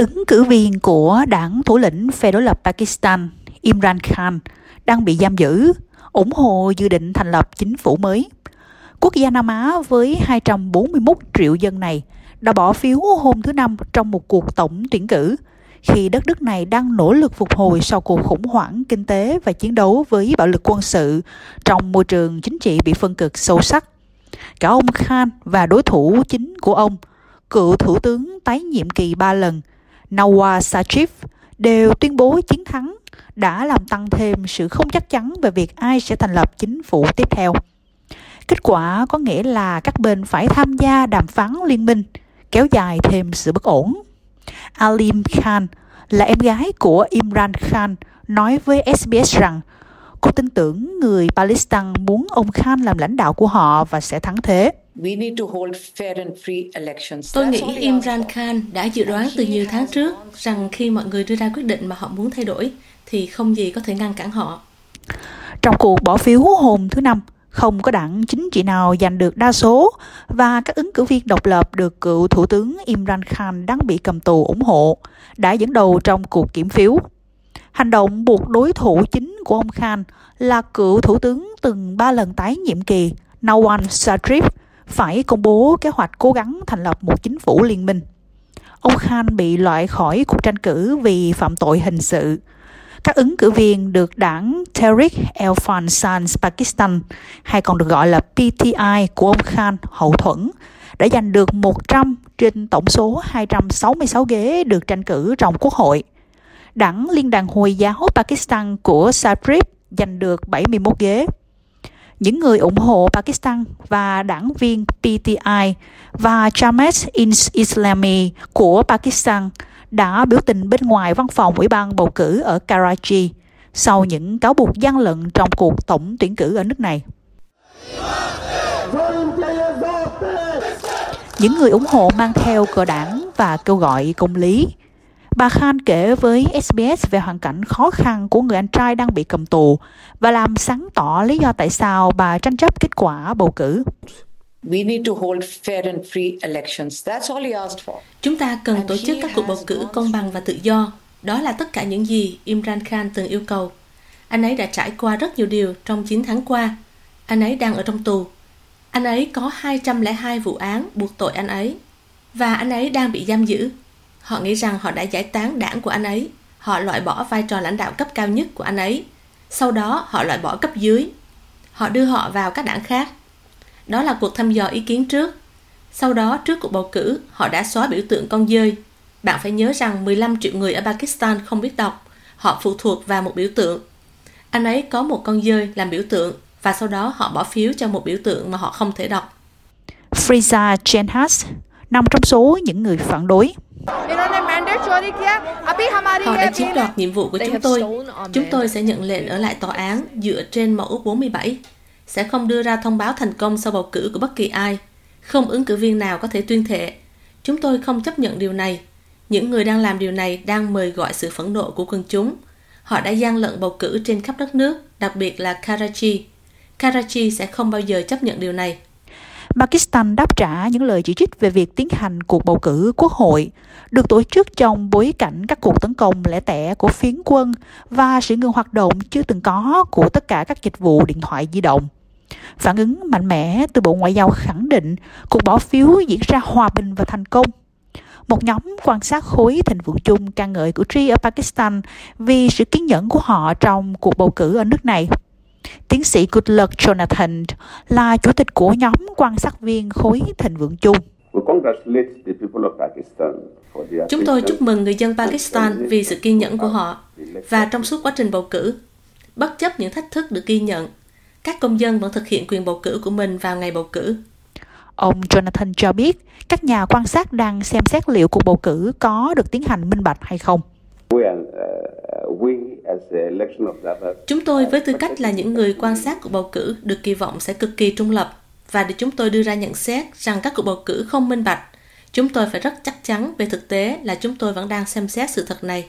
ứng cử viên của đảng thủ lĩnh phe đối lập Pakistan Imran Khan đang bị giam giữ, ủng hộ dự định thành lập chính phủ mới. Quốc gia Nam Á với 241 triệu dân này đã bỏ phiếu hôm thứ Năm trong một cuộc tổng tuyển cử khi đất nước này đang nỗ lực phục hồi sau cuộc khủng hoảng kinh tế và chiến đấu với bạo lực quân sự trong môi trường chính trị bị phân cực sâu sắc. Cả ông Khan và đối thủ chính của ông, cựu thủ tướng tái nhiệm kỳ ba lần, Nawaz Sharif, đều tuyên bố chiến thắng đã làm tăng thêm sự không chắc chắn về việc ai sẽ thành lập chính phủ tiếp theo. Kết quả có nghĩa là các bên phải tham gia đàm phán liên minh, kéo dài thêm sự bất ổn. Alim Khan là em gái của Imran Khan nói với SBS rằng cô tin tưởng người Palestine muốn ông Khan làm lãnh đạo của họ và sẽ thắng thế. Tôi nghĩ Imran Khan đã dự đoán từ nhiều tháng trước rằng khi mọi người đưa ra quyết định mà họ muốn thay đổi, thì không gì có thể ngăn cản họ. Trong cuộc bỏ phiếu hôm thứ Năm, không có đảng chính trị nào giành được đa số và các ứng cử viên độc lập được cựu Thủ tướng Imran Khan đang bị cầm tù ủng hộ đã dẫn đầu trong cuộc kiểm phiếu. Hành động buộc đối thủ chính của ông Khan là cựu Thủ tướng từng ba lần tái nhiệm kỳ Nawaz Sharif phải công bố kế hoạch cố gắng thành lập một chính phủ liên minh. Ông Khan bị loại khỏi cuộc tranh cử vì phạm tội hình sự các ứng cử viên được đảng Tehreek el-Fawzan Pakistan, hay còn được gọi là PTI của ông Khan hậu thuẫn, đã giành được 100 trên tổng số 266 ghế được tranh cử trong quốc hội. Đảng Liên đoàn Hồi giáo Pakistan của Sharif giành được 71 ghế. Những người ủng hộ Pakistan và đảng viên PTI và Jamaat Islami của Pakistan đã biểu tình bên ngoài văn phòng Ủy ban bầu cử ở Karachi sau những cáo buộc gian lận trong cuộc tổng tuyển cử ở nước này. Những người ủng hộ mang theo cờ đảng và kêu gọi công lý. Bà Khan kể với SBS về hoàn cảnh khó khăn của người anh trai đang bị cầm tù và làm sáng tỏ lý do tại sao bà tranh chấp kết quả bầu cử. Chúng ta cần tổ chức các cuộc bầu cử công bằng và tự do. Đó là tất cả những gì Imran Khan từng yêu cầu. Anh ấy đã trải qua rất nhiều điều trong 9 tháng qua. Anh ấy đang ở trong tù. Anh ấy có 202 vụ án buộc tội anh ấy. Và anh ấy đang bị giam giữ. Họ nghĩ rằng họ đã giải tán đảng của anh ấy. Họ loại bỏ vai trò lãnh đạo cấp cao nhất của anh ấy. Sau đó họ loại bỏ cấp dưới. Họ đưa họ vào các đảng khác đó là cuộc thăm dò ý kiến trước. Sau đó, trước cuộc bầu cử, họ đã xóa biểu tượng con dơi. Bạn phải nhớ rằng 15 triệu người ở Pakistan không biết đọc. Họ phụ thuộc vào một biểu tượng. Anh ấy có một con dơi làm biểu tượng và sau đó họ bỏ phiếu cho một biểu tượng mà họ không thể đọc. Friza Jenhas nằm trong số những người phản đối. Họ đã chiếm đoạt nhiệm vụ của chúng tôi. Chúng tôi sẽ nhận lệnh ở lại tòa án dựa trên mẫu 47 sẽ không đưa ra thông báo thành công sau bầu cử của bất kỳ ai. Không ứng cử viên nào có thể tuyên thệ. Chúng tôi không chấp nhận điều này. Những người đang làm điều này đang mời gọi sự phẫn nộ của quân chúng. Họ đã gian lận bầu cử trên khắp đất nước, đặc biệt là Karachi. Karachi sẽ không bao giờ chấp nhận điều này. Pakistan đáp trả những lời chỉ trích về việc tiến hành cuộc bầu cử quốc hội, được tổ chức trong bối cảnh các cuộc tấn công lẻ tẻ của phiến quân và sự ngừng hoạt động chưa từng có của tất cả các dịch vụ điện thoại di động. Phản ứng mạnh mẽ từ Bộ Ngoại giao khẳng định cuộc bỏ phiếu diễn ra hòa bình và thành công. Một nhóm quan sát khối thịnh vượng chung ca ngợi cử tri ở Pakistan vì sự kiên nhẫn của họ trong cuộc bầu cử ở nước này. Tiến sĩ Goodluck Jonathan là chủ tịch của nhóm quan sát viên khối thịnh vượng chung. Chúng tôi chúc mừng người dân Pakistan vì sự kiên nhẫn của họ và trong suốt quá trình bầu cử. Bất chấp những thách thức được ghi nhận, các công dân vẫn thực hiện quyền bầu cử của mình vào ngày bầu cử. Ông Jonathan cho biết các nhà quan sát đang xem xét liệu cuộc bầu cử có được tiến hành minh bạch hay không. Chúng tôi với tư cách là những người quan sát cuộc bầu cử được kỳ vọng sẽ cực kỳ trung lập và để chúng tôi đưa ra nhận xét rằng các cuộc bầu cử không minh bạch, chúng tôi phải rất chắc chắn về thực tế là chúng tôi vẫn đang xem xét sự thật này.